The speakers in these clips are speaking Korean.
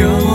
영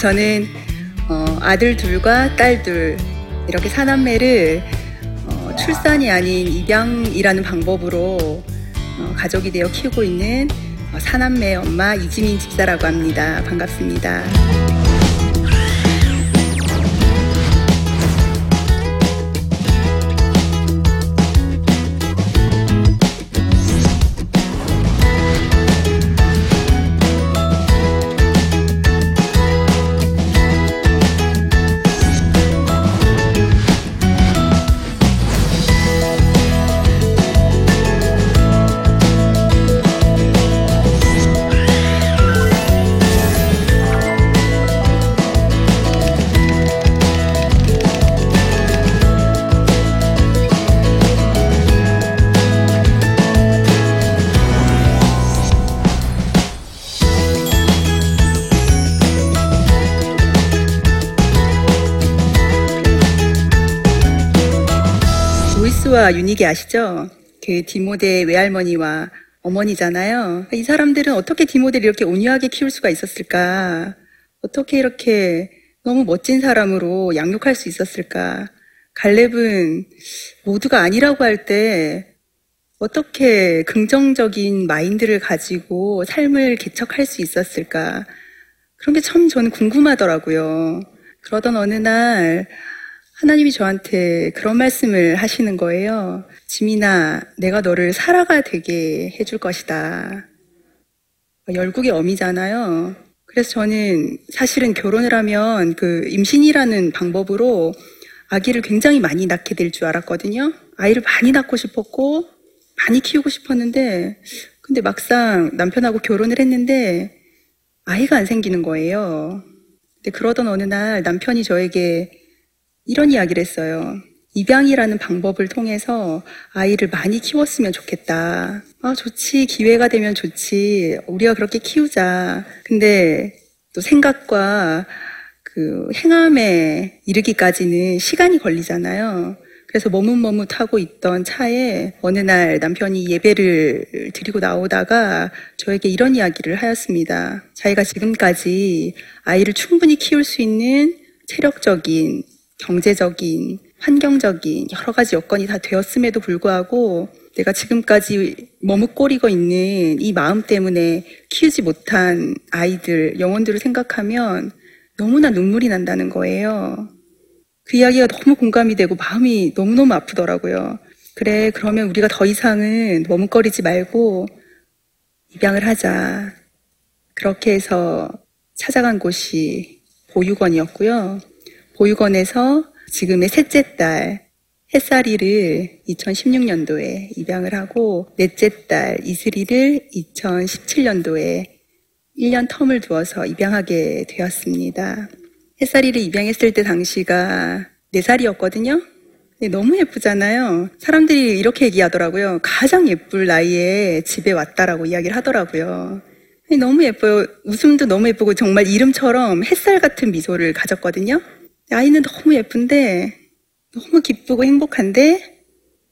저는 어, 아들 둘과 딸 둘 이렇게 사남매를 어, 출산이 아닌 입양이라는 방법으로 어, 가족이 되어 키우고 있는 어, 사남매 엄마 이지민 집사라고 합니다. 반갑습니다. 루이스와 유닉이 아시죠? 그 디모데 외할머니와 어머니잖아요. 이 사람들은 어떻게 디모데를 이렇게 온유하게 키울 수가 있었을까? 어떻게 이렇게 너무 멋진 사람으로 양육할 수 있었을까? 갈렙은 모두가 아니라고 할 때 어떻게 긍정적인 마인드를 가지고 삶을 개척할 수 있었을까? 그런 게 참 저는 궁금하더라고요. 그러던 어느 날 하나님이 저한테 그런 말씀을 하시는 거예요. 지민아, 내가 너를 사라가 되게 해줄 것이다. 열국의 어미잖아요. 그래서 저는 사실은 결혼을 하면 그 임신이라는 방법으로 아기를 굉장히 많이 낳게 될 줄 알았거든요. 아이를 많이 낳고 싶었고, 많이 키우고 싶었는데, 근데 막상 남편하고 결혼을 했는데, 아이가 안 생기는 거예요. 근데 그러던 어느 날 남편이 저에게 이런 이야기를 했어요. 입양이라는 방법을 통해서 아이를 많이 키웠으면 좋겠다. 아, 좋지. 기회가 되면 좋지. 우리가 그렇게 키우자. 근데 또 생각과 그 행함에 이르기까지는 시간이 걸리잖아요. 그래서 머뭇머뭇하고 있던 차에 어느 날 남편이 예배를 드리고 나오다가 저에게 이런 이야기를 하였습니다. 자기가 지금까지 아이를 충분히 키울 수 있는 체력적인 경제적인, 환경적인 여러 가지 여건이 다 되었음에도 불구하고 내가 지금까지 머뭇거리고 있는 이 마음 때문에 키우지 못한 아이들, 영혼들을 생각하면 너무나 눈물이 난다는 거예요. 그 이야기가 너무 공감이 되고 마음이 너무너무 아프더라고요. 그래, 그러면 우리가 더 이상은 머뭇거리지 말고 입양을 하자. 그렇게 해서 찾아간 곳이 보육원이었고요. 보육원에서 지금의 셋째 딸 햇살이를 2016년도에 입양을 하고 넷째 딸 이슬이를 2017년도에 1년 텀을 두어서 입양하게 되었습니다. 햇살이를 입양했을 때 당시가 4살이었거든요. 너무 예쁘잖아요. 사람들이 이렇게 얘기하더라고요. 가장 예쁠 나이에 집에 왔다라고 이야기를 하더라고요. 너무 예뻐요. 웃음도 너무 예쁘고 정말 이름처럼 햇살 같은 미소를 가졌거든요. 아이는 너무 예쁜데 너무 기쁘고 행복한데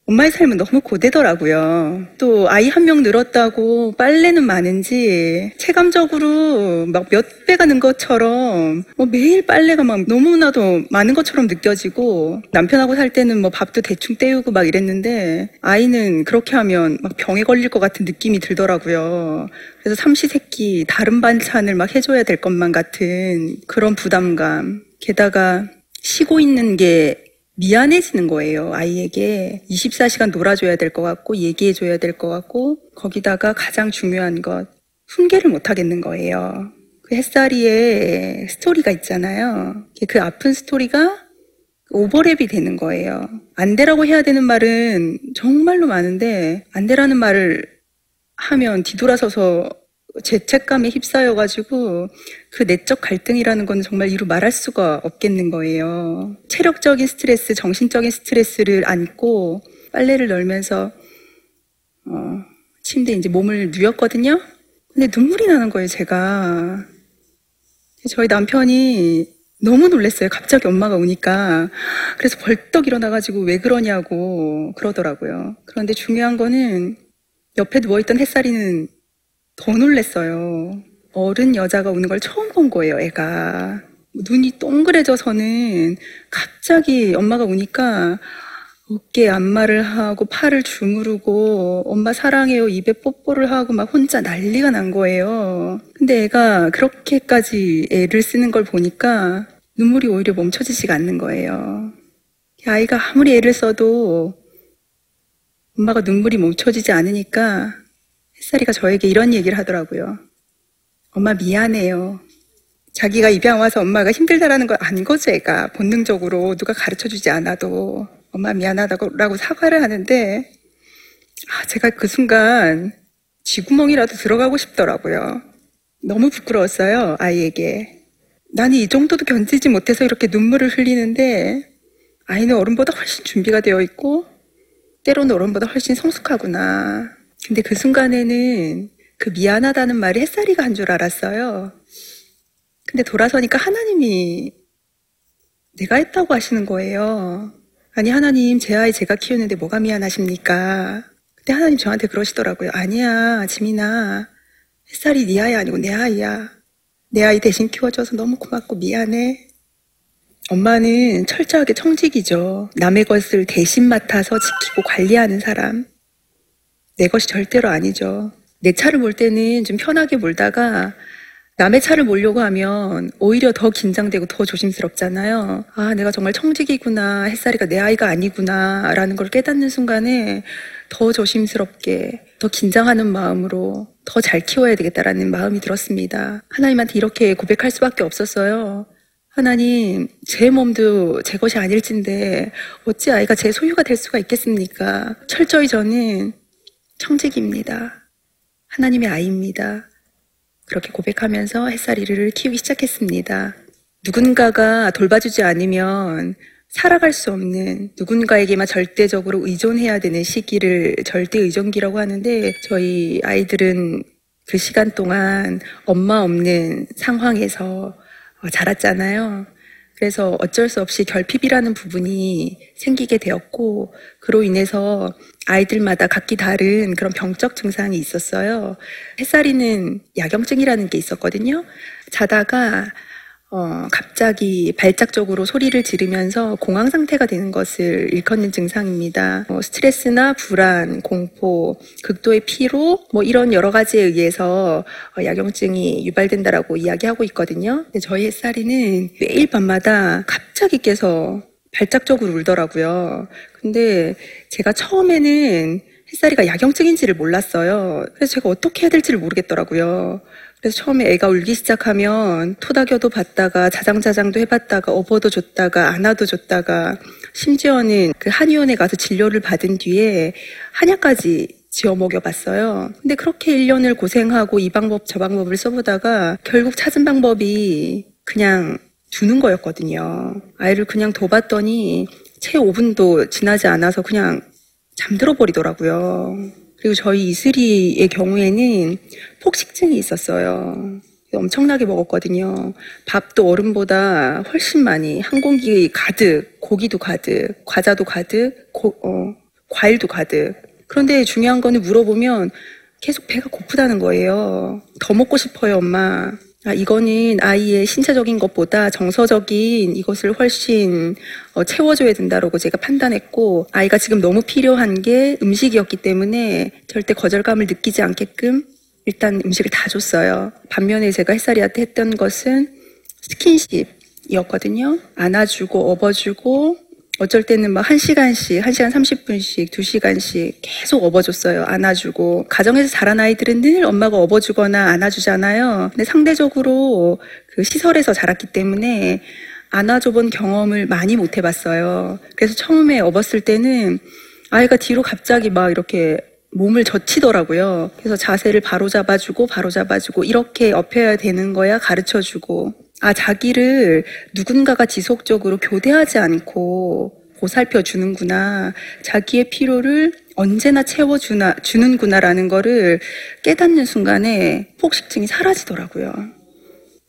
엄마의 삶은 너무 고되더라고요. 또 아이 한 명 늘었다고 빨래는 많은지 체감적으로 막 몇 배가 는 것처럼 뭐 매일 빨래가 막 너무나도 많은 것처럼 느껴지고 남편하고 살 때는 뭐 밥도 대충 때우고 막 이랬는데 아이는 그렇게 하면 막 병에 걸릴 것 같은 느낌이 들더라고요. 그래서 삼시세끼 다른 반찬을 막 해줘야 될 것만 같은 그런 부담감. 게다가 쉬고 있는 게 미안해지는 거예요, 아이에게. 24시간 놀아줘야 될 것 같고, 얘기해줘야 될 것 같고, 거기다가 가장 중요한 것, 훈계를 못 하겠는 거예요. 그 햇살이의 스토리가 있잖아요. 그 아픈 스토리가 오버랩이 되는 거예요. 안 되라고 해야 되는 말은 정말로 많은데, 안 되라는 말을 하면 뒤돌아서서 죄책감에 휩싸여가지고 그 내적 갈등이라는 건 정말 이루 말할 수가 없겠는 거예요. 체력적인 스트레스, 정신적인 스트레스를 안고 빨래를 널면서 어, 침대에 이제 몸을 누웠거든요. 근데 눈물이 나는 거예요, 제가. 저희 남편이 너무 놀랐어요. 갑자기 엄마가 오니까. 그래서 벌떡 일어나가지고 왜 그러냐고 그러더라고요. 그런데 중요한 거는 옆에 누워있던 햇살이는 더 놀랬어요. 어른 여자가 우는 걸 처음 본 거예요, 애가. 눈이 동그래져서는 갑자기 엄마가 우니까 어깨에 안마를 하고 팔을 주무르고 엄마 사랑해요 입에 뽀뽀를 하고 막 혼자 난리가 난 거예요. 근데 애가 그렇게까지 애를 쓰는 걸 보니까 눈물이 오히려 멈춰지지가 않는 거예요. 아이가 아무리 애를 써도 엄마가 눈물이 멈춰지지 않으니까 햇살이가 저에게 이런 얘기를 하더라고요. 엄마 미안해요. 자기가 입양 와서 엄마가 힘들다라는 걸 안 거죠, 애가. 본능적으로 누가 가르쳐 주지 않아도. 엄마 미안하다고 사과를 하는데, 아, 제가 그 순간 쥐구멍이라도 들어가고 싶더라고요. 너무 부끄러웠어요, 아이에게. 나는 이 정도도 견디지 못해서 이렇게 눈물을 흘리는데, 아이는 어른보다 훨씬 준비가 되어 있고, 때로는 어른보다 훨씬 성숙하구나. 근데 그 순간에는 그 미안하다는 말이 햇살이가 한 줄 알았어요. 근데 돌아서니까 하나님이 내가 했다고 하시는 거예요. 아니, 하나님, 제 아이 제가 키우는데 뭐가 미안하십니까? 근데 하나님 저한테 그러시더라고요. 아니야, 지민아. 햇살이 네 아이 아니고 내 아이야. 내 아이 대신 키워줘서 너무 고맙고 미안해. 엄마는 철저하게 청직이죠. 남의 것을 대신 맡아서 지키고 관리하는 사람. 내 것이 절대로 아니죠. 내 차를 몰 때는 좀 편하게 몰다가 남의 차를 몰려고 하면 오히려 더 긴장되고 더 조심스럽잖아요. 아, 내가 정말 청직이구나. 햇살이가 내 아이가 아니구나. 라는 걸 깨닫는 순간에 더 조심스럽게, 더 긴장하는 마음으로 더 잘 키워야 되겠다라는 마음이 들었습니다. 하나님한테 이렇게 고백할 수밖에 없었어요. 하나님, 제 몸도 제 것이 아닐진데 어찌 아이가 제 소유가 될 수가 있겠습니까? 철저히 저는 청직입니다. 하나님의 아이입니다. 그렇게 고백하면서 햇살이를 키우기 시작했습니다. 누군가가 돌봐주지 않으면 살아갈 수 없는 누군가에게만 절대적으로 의존해야 되는 시기를 절대 의존기라고 하는데 저희 아이들은 그 시간 동안 엄마 없는 상황에서 자랐잖아요. 그래서 어쩔 수 없이 결핍이라는 부분이 생기게 되었고, 그로 인해서 아이들마다 각기 다른 그런 병적 증상이 있었어요. 햇살이는 야경증이라는 게 있었거든요. 자다가 어, 갑자기 발작적으로 소리를 지르면서 공황 상태가 되는 것을 일컫는 증상입니다. 어, 스트레스나 불안, 공포, 극도의 피로, 뭐 이런 여러 가지에 의해서 어, 야경증이 유발된다라고 이야기하고 있거든요. 근데 저희 햇살이는 매일 밤마다 갑자기 깨서 발작적으로 울더라고요. 근데 제가 처음에는 햇살이가 야경증인지를 몰랐어요. 그래서 제가 어떻게 해야 될지를 모르겠더라고요. 그래서 처음에 애가 울기 시작하면 토닥여도 봤다가 자장자장도 해봤다가 업어도 줬다가 안아도 줬다가 심지어는 그 한의원에 가서 진료를 받은 뒤에 한약까지 지어 먹여봤어요. 근데 그렇게 1년을 고생하고 이 방법 저 방법을 써보다가 결국 찾은 방법이 그냥 두는 거였거든요. 아이를 그냥 둬봤더니 채 5분도 지나지 않아서 그냥 잠들어 버리더라고요. 그리고 저희 이슬이의 경우에는 폭식증이 있었어요. 엄청나게 먹었거든요. 밥도 어른보다 훨씬 많이 한 공기 가득, 고기도 가득, 과자도 가득, 고, 어, 과일도 가득. 그런데 중요한 거는 물어보면 계속 배가 고프다는 거예요. 더 먹고 싶어요, 엄마. 아, 이거는 아이의 신체적인 것보다 정서적인 이것을 훨씬 어, 채워줘야 된다라고 제가 판단했고, 아이가 지금 너무 필요한 게 음식이었기 때문에 절대 거절감을 느끼지 않게끔 일단 음식을 다 줬어요. 반면에 제가 햇살이한테 했던 것은 스킨십이었거든요. 안아주고, 업어주고, 어쩔 때는 막 1시간씩, 1시간 30분씩, 2시간씩 계속 업어줬어요. 안아주고. 가정에서 자란 아이들은 늘 엄마가 업어주거나 안아주잖아요. 근데 상대적으로 그 시설에서 자랐기 때문에 안아줘본 경험을 많이 못 해봤어요. 그래서 처음에 업었을 때는 아이가 뒤로 갑자기 막 이렇게 몸을 젖히더라고요. 그래서 자세를 바로 잡아주고 바로 잡아주고 이렇게 업혀야 되는 거야 가르쳐주고 아 자기를 누군가가 지속적으로 교대하지 않고 보살펴 주는구나 자기의 필요를 언제나 채워주나 주는구나라는 거를 깨닫는 순간에 폭식증이 사라지더라고요.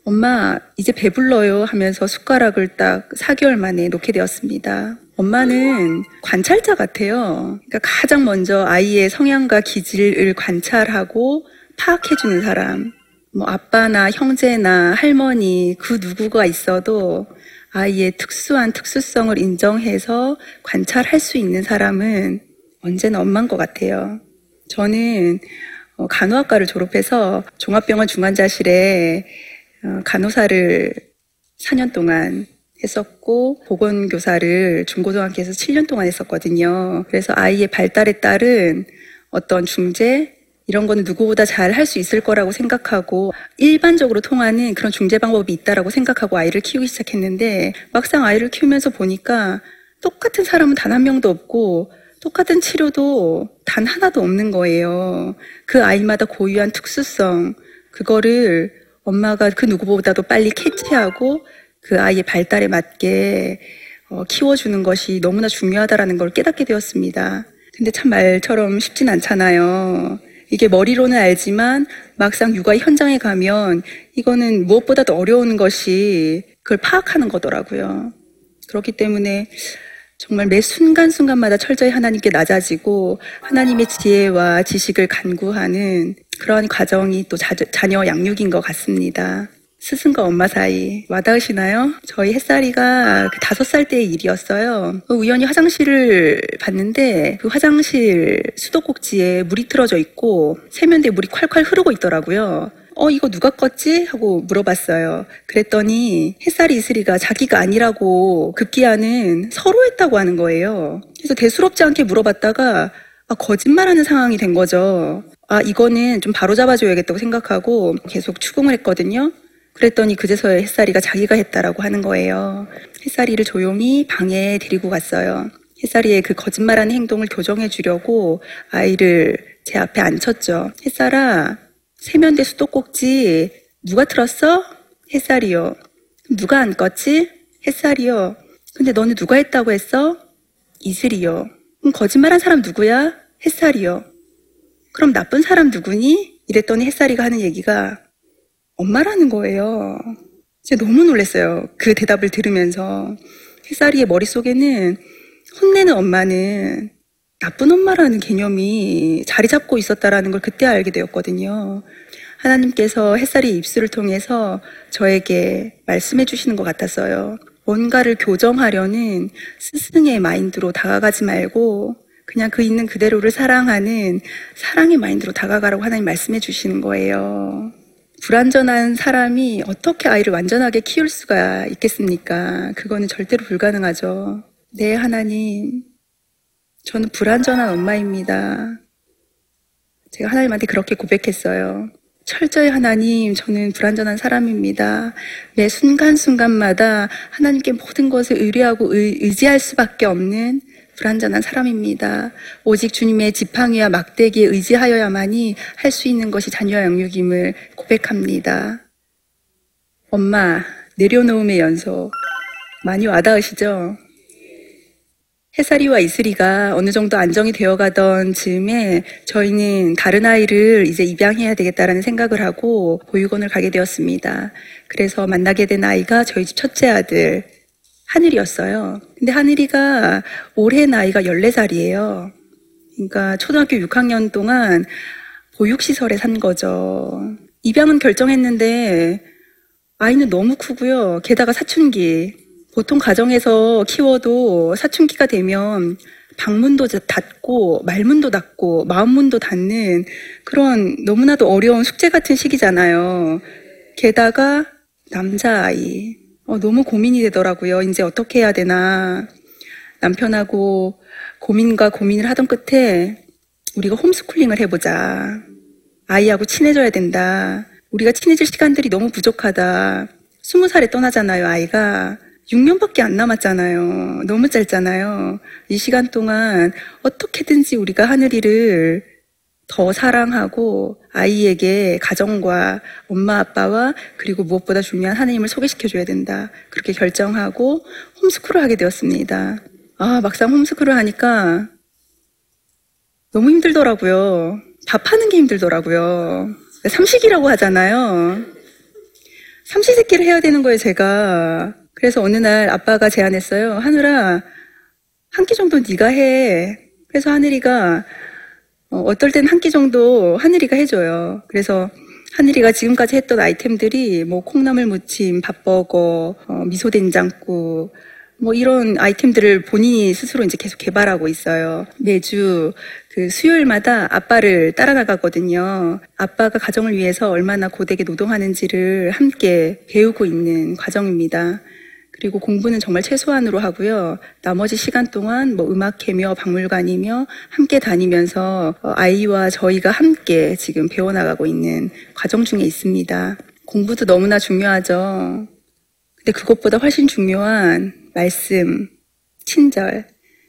엄마 이제 배불러요 하면서 숟가락을 딱 4개월 만에 놓게 되었습니다. 엄마는 관찰자 같아요. 그러니까 가장 먼저 아이의 성향과 기질을 관찰하고 파악해주는 사람. 뭐 아빠나 형제나 할머니 그 누구가 있어도 아이의 특수한 특수성을 인정해서 관찰할 수 있는 사람은 언제나 엄마인 것 같아요. 저는 어, 간호학과를 졸업해서 종합병원 중환자실에 어, 간호사를 4년 동안 했었고 보건교사를 중고등학교에서 7년 동안 했었거든요. 그래서 아이의 발달에 따른 어떤 중재 이런 거는 누구보다 잘 할 수 있을 거라고 생각하고 일반적으로 통하는 그런 중재 방법이 있다라고 생각하고 아이를 키우기 시작했는데 막상 아이를 키우면서 보니까 똑같은 사람은 단 한 명도 없고 똑같은 치료도 단 하나도 없는 거예요. 그 아이마다 고유한 특수성 그거를 엄마가 그 누구보다도 빨리 캐치하고 그 아이의 발달에 맞게 어, 키워주는 것이 너무나 중요하다라는 걸 깨닫게 되었습니다. 근데 참 말처럼 쉽진 않잖아요. 이게 머리로는 알지만 막상 육아 현장에 가면 이거는 무엇보다도 어려운 것이 그걸 파악하는 거더라고요. 그렇기 때문에 정말 매 순간순간마다 철저히 하나님께 낮아지고 하나님의 지혜와 지식을 간구하는 그러한 과정이 또 자, 자녀 양육인 것 같습니다. 스승과 엄마 사이 와닿으시나요? 저희 햇살이가 그 다섯 살 때의 일이었어요. 우연히 화장실을 봤는데 그 화장실 수도꼭지에 물이 틀어져 있고 세면대에 물이 콸콸 흐르고 있더라고요. 어, 이거 누가 껐지? 하고 물어봤어요. 그랬더니 햇살이 이슬이가 자기가 아니라고 급기야는 서로 했다고 하는 거예요. 그래서 대수롭지 않게 물어봤다가 아, 거짓말하는 상황이 된 거죠. 아, 이거는 좀 바로 잡아줘야겠다고 생각하고 계속 추궁을 했거든요. 그랬더니 그제서야 햇살이가 자기가 했다라고 하는 거예요. 햇살이를 조용히 방에 데리고 갔어요. 햇살이의 그 거짓말하는 행동을 교정해 주려고 아이를 제 앞에 앉혔죠. 햇살아, 세면대 수도꼭지 누가 틀었어? 햇살이요. 누가 안 껐지? 햇살이요. 근데 너는 누가 했다고 했어? 이슬이요. 그럼 거짓말한 사람 누구야? 햇살이요. 그럼 나쁜 사람 누구니? 이랬더니 햇살이가 하는 얘기가 엄마라는 거예요. 제가 너무 놀랐어요. 그 대답을 들으면서. 햇살이의 머릿속에는 혼내는 엄마는 나쁜 엄마라는 개념이 자리 잡고 있었다라는 걸 그때 알게 되었거든요. 하나님께서 햇살이 입술을 통해서 저에게 말씀해 주시는 것 같았어요. 뭔가를 교정하려는 스승의 마인드로 다가가지 말고 그냥 그 있는 그대로를 사랑하는 사랑의 마인드로 다가가라고 하나님 말씀해 주시는 거예요. 불완전한 사람이 어떻게 아이를 완전하게 키울 수가 있겠습니까? 그거는 절대로 불가능하죠. 네, 하나님. 저는 불완전한 엄마입니다. 제가 하나님한테 그렇게 고백했어요. 철저히 하나님, 저는 불완전한 사람입니다. 매 순간순간마다 하나님께 모든 것을 의뢰하고 의, 지할 수밖에 없는 불완전한 사람입니다. 오직 주님의 지팡이와 막대기에 의지하여야만이 할 수 있는 것이 자녀 양육임을 고백합니다. 엄마, 내려놓음의 연속. 많이 와닿으시죠? 해사리와 이슬이가 어느 정도 안정이 되어 가던 즈음에 저희는 다른 아이를 이제 입양해야 되겠다라는 생각을 하고 보육원을 가게 되었습니다. 그래서 만나게 된 아이가 저희 집 첫째 아들, 하늘이었어요. 근데 하늘이가 올해 나이가 14살이에요. 그러니까 초등학교 6학년 동안 보육시설에 산 거죠. 입양은 결정했는데 아이는 너무 크고요. 게다가 사춘기. 보통 가정에서 키워도 사춘기가 되면 방문도 닫고 말문도 닫고 마음문도 닫는 그런 너무나도 어려운 숙제 같은 시기잖아요. 게다가 남자아이. 어, 너무 고민이 되더라고요. 이제 어떻게 해야 되나. 남편하고 고민과 고민을 하던 끝에 우리가 홈스쿨링을 해보자. 아이하고 친해져야 된다. 우리가 친해질 시간들이 너무 부족하다. 스무 살에 떠나잖아요, 아이가. 6년밖에 안 남았잖아요. 너무 짧잖아요. 이 시간 동안 어떻게든지 우리가 하늘이를 더 사랑하고 아이에게 가정과 엄마 아빠와 그리고 무엇보다 중요한 하느님을 소개시켜줘야 된다. 그렇게 결정하고 홈스쿨을 하게 되었습니다. 아, 막상 홈스쿨을 하니까 너무 힘들더라고요. 밥하는 게 힘들더라고요. 삼식이라고 하잖아요. 삼시세끼를 해야 되는 거예요, 제가. 그래서 어느 날 아빠가 제안했어요. 하늘아, 한 끼 정도 네가 해. 그래서 하늘이가 어, 떨 땐 한 끼 정도 하늘이가 해줘요. 그래서 하늘이가 지금까지 했던 아이템들이 뭐 콩나물 무침, 밥버거, 어, 미소된장국, 뭐 이런 아이템들을 본인이 스스로 이제 계속 개발하고 있어요. 매주 그 수요일마다 아빠를 따라 나가거든요. 아빠가 가정을 위해서 얼마나 고되게 노동하는지를 함께 배우고 있는 과정입니다. 그리고 공부는 정말 최소한으로 하고요. 나머지 시간 동안 뭐 음악회며 박물관이며 함께 다니면서 어, 아이와 저희가 함께 지금 배워나가고 있는 과정 중에 있습니다. 공부도 너무나 중요하죠. 근데 그것보다 훨씬 중요한 말씀, 친절,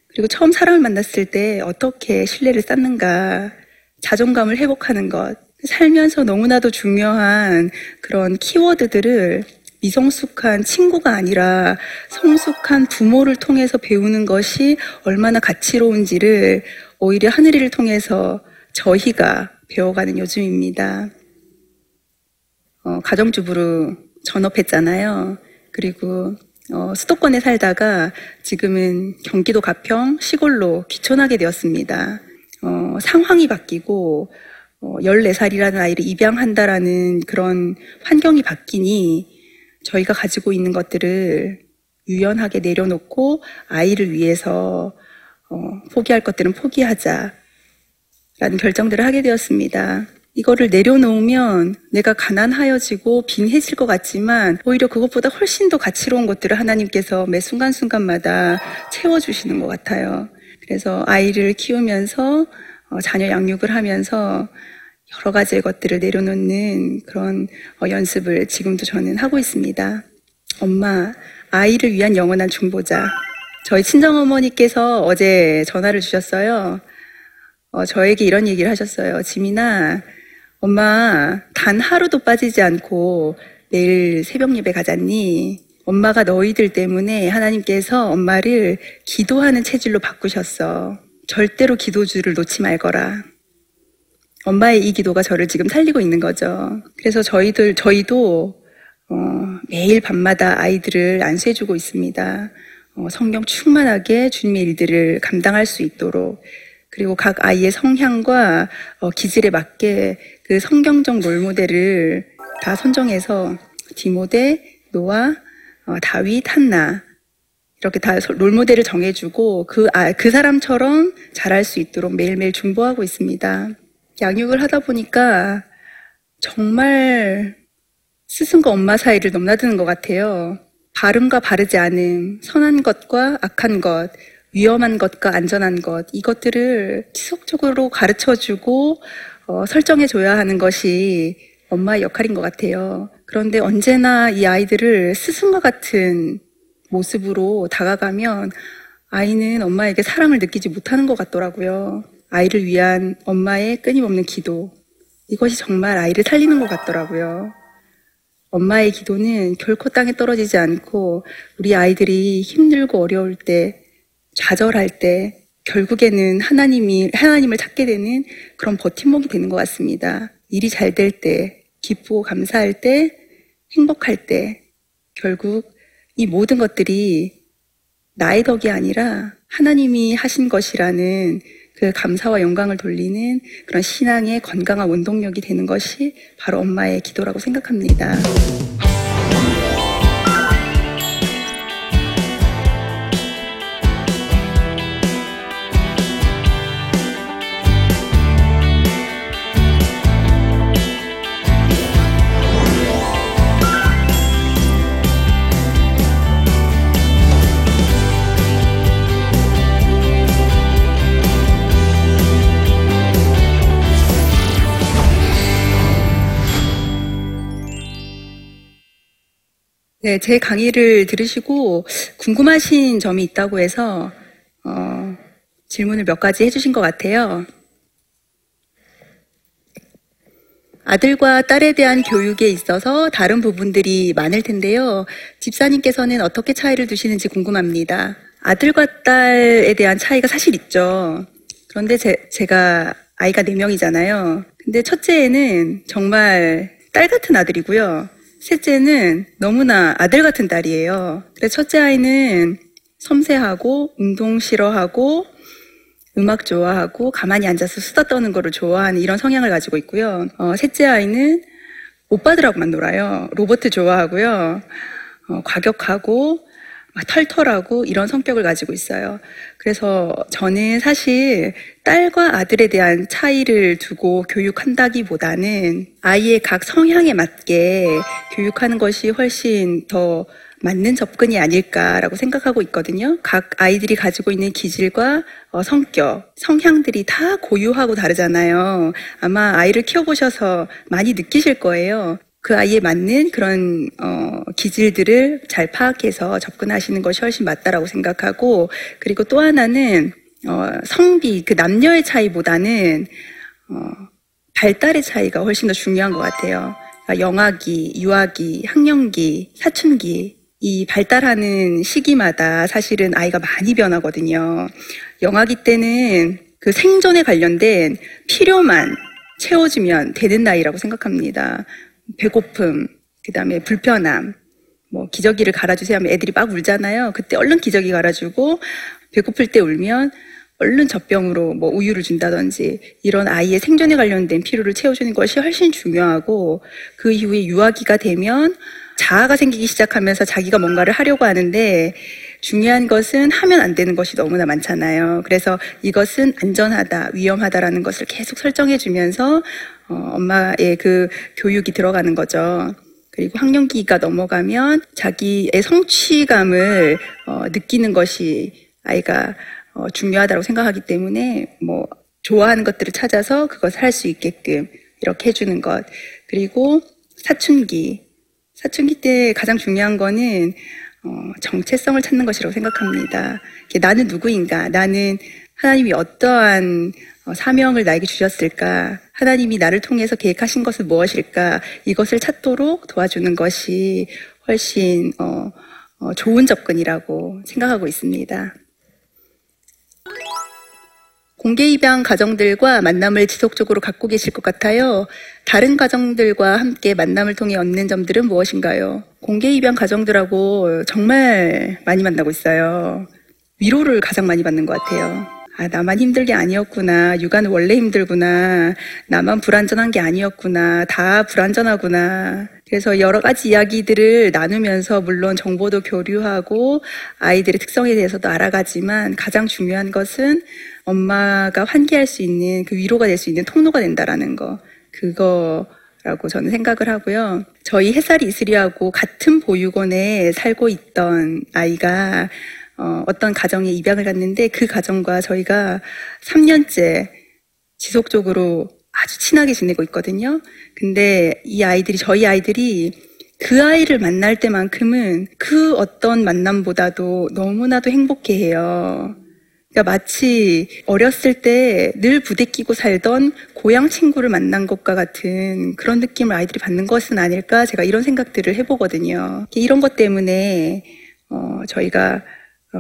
그리고 처음 사람을 만났을 때 어떻게 신뢰를 쌓는가, 자존감을 회복하는 것, 살면서 너무나도 중요한 그런 키워드들을 미성숙한 친구가 아니라 성숙한 부모를 통해서 배우는 것이 얼마나 가치로운지를 오히려 하늘이를 통해서 저희가 배워가는 요즘입니다. 어, 가정주부로 전업했잖아요. 그리고 어, 수도권에 살다가 지금은 경기도 가평 시골로 귀촌하게 되었습니다. 어, 상황이 바뀌고 어, 14살이라는 아이를 입양한다라는 그런 환경이 바뀌니 저희가 가지고 있는 것들을 유연하게 내려놓고 아이를 위해서 어, 포기할 것들은 포기하자라는 결정들을 하게 되었습니다. 이거를 내려놓으면 내가 가난하여지고 빈해질 것 같지만 오히려 그것보다 훨씬 더 가치로운 것들을 하나님께서 매 순간순간마다 채워주시는 것 같아요. 그래서 아이를 키우면서 어, 자녀 양육을 하면서 여러 가지의 것들을 내려놓는 그런 어, 연습을 지금도 저는 하고 있습니다. 엄마, 아이를 위한 영원한 중보자. 저희 친정어머니께서 어제 전화를 주셨어요. 어, 저에게 이런 얘기를 하셨어요. 지민아, 엄마, 단 하루도 빠지지 않고 내일 새벽 예배 가잖니? 엄마가 너희들 때문에 하나님께서 엄마를 기도하는 체질로 바꾸셨어. 절대로 기도주를 놓지 말거라. 엄마의 이 기도가 저를 지금 살리고 있는 거죠. 그래서 저희들, 저희도, 어, 매일 밤마다 아이들을 안수해주고 있습니다. 어, 성경 충만하게 주님의 일들을 감당할 수 있도록 그리고 각 아이의 성향과 어, 기질에 맞게 그 성경적 롤모델을 다 선정해서 디모데, 노아, 어, 다윗, 한나 이렇게 다 롤모델을 정해주고 그, 아, 그 사람처럼 잘할 수 있도록 매일매일 중보하고 있습니다. 양육을 하다 보니까 정말 스승과 엄마 사이를 넘나드는 것 같아요. 바름과 바르지 않음, 선한 것과 악한 것, 위험한 것과 안전한 것, 이것들을 지속적으로 가르쳐 주고, 어, 설정해 줘야 하는 것이 엄마의 역할인 것 같아요. 그런데 언제나 이 아이들을 스승과 같은 모습으로 다가가면 아이는 엄마에게 사랑을 느끼지 못하는 것 같더라고요. 아이를 위한 엄마의 끊임없는 기도. 이것이 정말 아이를 살리는 것 같더라고요. 엄마의 기도는 결코 땅에 떨어지지 않고 우리 아이들이 힘들고 어려울 때 좌절할 때 결국에는 하나님이, 하나님을 찾게 되는 그런 버팀목이 되는 것 같습니다. 일이 잘 될 때, 기쁘고 감사할 때, 행복할 때, 결국 이 모든 것들이 나의 덕이 아니라 하나님이 하신 것이라는 그 감사와 영광을 돌리는 그런 신앙의 건강한 원동력이 되는 것이 바로 엄마의 기도라고 생각합니다. 네, 제 강의를 들으시고 궁금하신 점이 있다고 해서 어, 질문을 몇 가지 해주신 것 같아요. 아들과 딸에 대한 교육에 있어서 다른 부분들이 많을 텐데요. 집사님께서는 어떻게 차이를 두시는지 궁금합니다. 아들과 딸에 대한 차이가 사실 있죠. 그런데 제, 제가 아이가 4명이잖아요. 근데 첫째는 정말 딸 같은 아들이고요. 셋째는 너무나 아들 같은 딸이에요. 그래서 첫째 아이는 섬세하고 운동 싫어하고 음악 좋아하고 가만히 앉아서 수다 떠는 거를 좋아하는 이런 성향을 가지고 있고요. 어, 셋째 아이는 오빠들하고만 놀아요. 로버트 좋아하고요. 어, 과격하고 막 털털하고 이런 성격을 가지고 있어요. 그래서 저는 사실 딸과 아들에 대한 차이를 두고 교육한다기보다는 아이의 각 성향에 맞게 교육하는 것이 훨씬 더 맞는 접근이 아닐까라고 생각하고 있거든요. 각 아이들이 가지고 있는 기질과 어, 성격, 성향들이 다 고유하고 다르잖아요. 아마 아이를 키워보셔서 많이 느끼실 거예요. 그 아이에 맞는 그런 어, 기질들을 잘 파악해서 접근하시는 것이 훨씬 맞다라고 생각하고 그리고 또 하나는 어, 성비 그 남녀의 차이보다는 어, 발달의 차이가 훨씬 더 중요한 것 같아요. 그러니까 영아기, 유아기, 학령기, 사춘기 이 발달하는 시기마다 사실은 아이가 많이 변하거든요. 영아기 때는 그 생존에 관련된 필요만 채워주면 되는 나이라고 생각합니다. 배고픔, 그 다음에 불편함, 뭐 기저귀를 갈아주세요 하면 애들이 막 울잖아요. 그때 얼른 기저귀 갈아주고 배고플 때 울면 얼른 젖병으로 뭐 우유를 준다든지 이런 아이의 생존에 관련된 필요를 채워주는 것이 훨씬 중요하고 그 이후에 유아기가 되면 자아가 생기기 시작하면서 자기가 뭔가를 하려고 하는데 중요한 것은 하면 안 되는 것이 너무나 많잖아요. 그래서 이것은 안전하다, 위험하다라는 것을 계속 설정해 주면서 어, 엄마의 그 교육이 들어가는 거죠. 그리고 학령기가 넘어가면 자기의 성취감을 어, 느끼는 것이 아이가 어, 중요하다고 생각하기 때문에 뭐 좋아하는 것들을 찾아서 그것을 할 수 있게끔 이렇게 해주는 것. 그리고 사춘기. 사춘기 때 가장 중요한 거는 어, 정체성을 찾는 것이라고 생각합니다. 나는 누구인가? 나는 하나님이 어떠한 어, 사명을 나에게 주셨을까? 하나님이 나를 통해서 계획하신 것은 무엇일까? 이것을 찾도록 도와주는 것이 훨씬 어, 어, 좋은 접근이라고 생각하고 있습니다. 공개 입양 가정들과 만남을 지속적으로 갖고 계실 것 같아요. 다른 가정들과 함께 만남을 통해 얻는 점들은 무엇인가요? 공개 입양 가정들하고 정말 많이 만나고 있어요. 위로를 가장 많이 받는 것 같아요. 아, 나만 힘들 게 아니었구나. 육아는 원래 힘들구나. 나만 불안전한 게 아니었구나. 다 불안전하구나. 그래서 여러 가지 이야기들을 나누면서 물론 정보도 교류하고 아이들의 특성에 대해서도 알아가지만 가장 중요한 것은 엄마가 환기할 수 있는 그 위로가 될 수 있는 통로가 된다라는 거. 그거라고 저는 생각을 하고요. 저희 햇살이 이슬이하고 같은 보육원에 살고 있던 아이가 어, 어떤 가정에 입양을 갔는데 그 가정과 저희가 3년째 지속적으로 아주 친하게 지내고 있거든요. 근데 이 아이들이, 저희 아이들이 그 아이를 만날 때만큼은 그 어떤 만남보다도 너무나도 행복해 해요. 그러니까 마치 어렸을 때 늘 부대끼고 살던 고향 친구를 만난 것과 같은 그런 느낌을 아이들이 받는 것은 아닐까 제가 이런 생각들을 해보거든요. 이런 것 때문에 어, 저희가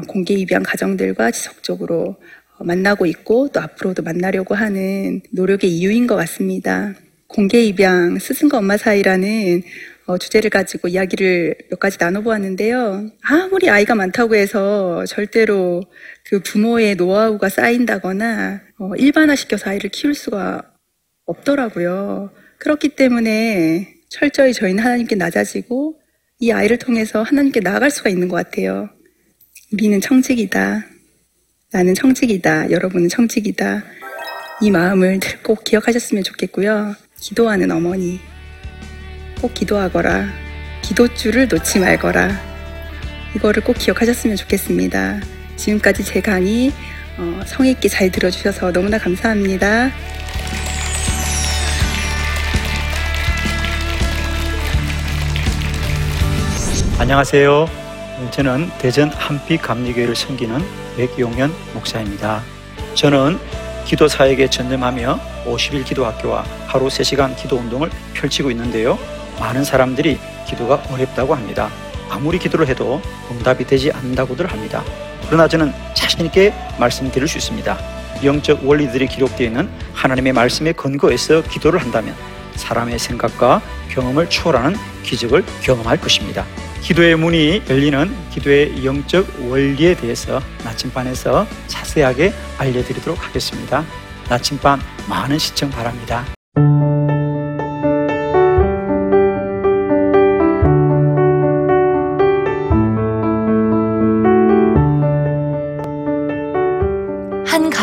공개 입양 가정들과 지속적으로 만나고 있고 또 앞으로도 만나려고 하는 노력의 이유인 것 같습니다. 공개 입양 스승과 엄마 사이라는 어, 주제를 가지고 이야기를 몇 가지 나눠보았는데요. 아무리 아이가 많다고 해서 절대로 그 부모의 노하우가 쌓인다거나 어, 일반화시켜서 아이를 키울 수가 없더라고요. 그렇기 때문에 철저히 저희는 하나님께 낮아지고 이 아이를 통해서 하나님께 나아갈 수가 있는 것 같아요. 우리는 청직이다. 나는 청직이다. 여러분은 청직이다. 이 마음을 꼭 기억하셨으면 좋겠고요. 기도하는 어머니. 꼭 기도하거라. 기도줄을 놓지 말거라. 이거를 꼭 기억하셨으면 좋겠습니다. 지금까지 제 강의 어, 성의 있게 잘 들어주셔서 너무나 감사합니다. 안녕하세요. 저는 대전 한빛 감리교회를 섬기는 백용현 목사입니다. 저는 기도 사역에 전념하며 50일 기도학교와 하루 3시간 기도 운동을 펼치고 있는데요. 많은 사람들이 기도가 어렵다고 합니다. 아무리 기도를 해도 응답이 되지 않는다고들 합니다. 그러나 저는 자신 있게 말씀드릴 수 있습니다. 영적 원리들이 기록되어 있는 하나님의 말씀에 근거해서 기도를 한다면 사람의 생각과 경험을 초월하는 기적을 경험할 것입니다. 기도의 문이 열리는 기도의 영적 원리에 대해서 나침반에서 자세하게 알려드리도록 하겠습니다. 나침반 많은 시청 바랍니다.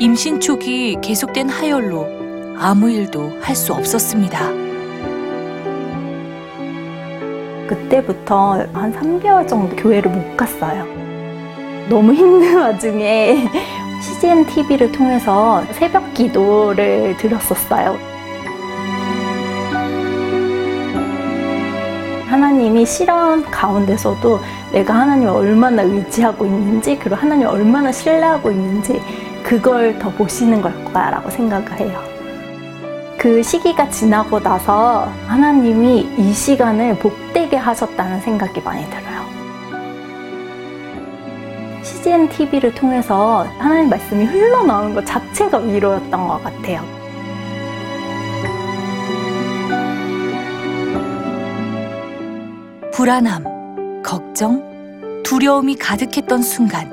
임신 초기 계속된 하혈로 아무 일도 할 수 없었습니다. 그때부터 한 3개월 정도 교회를 못 갔어요. 너무 힘든 와중에 CGN TV를 통해서 새벽 기도를 드렸었어요. 하나님이 실험 가운데서도 내가 하나님을 얼마나 의지하고 있는지, 그리고 하나님을 얼마나 신뢰하고 있는지, 그걸 더 보시는 걸 거야라고 생각을 해요. 그 시기가 지나고 나서 하나님이 이 시간을 복되게 하셨다는 생각이 많이 들어요. CGN TV를 통해서 하나님 말씀이 흘러나오는 것 자체가 위로였던 것 같아요. 불안함, 걱정, 두려움이 가득했던 순간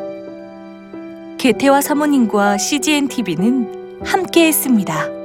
개태와 사모님과 CGN TV는 함께 했습니다.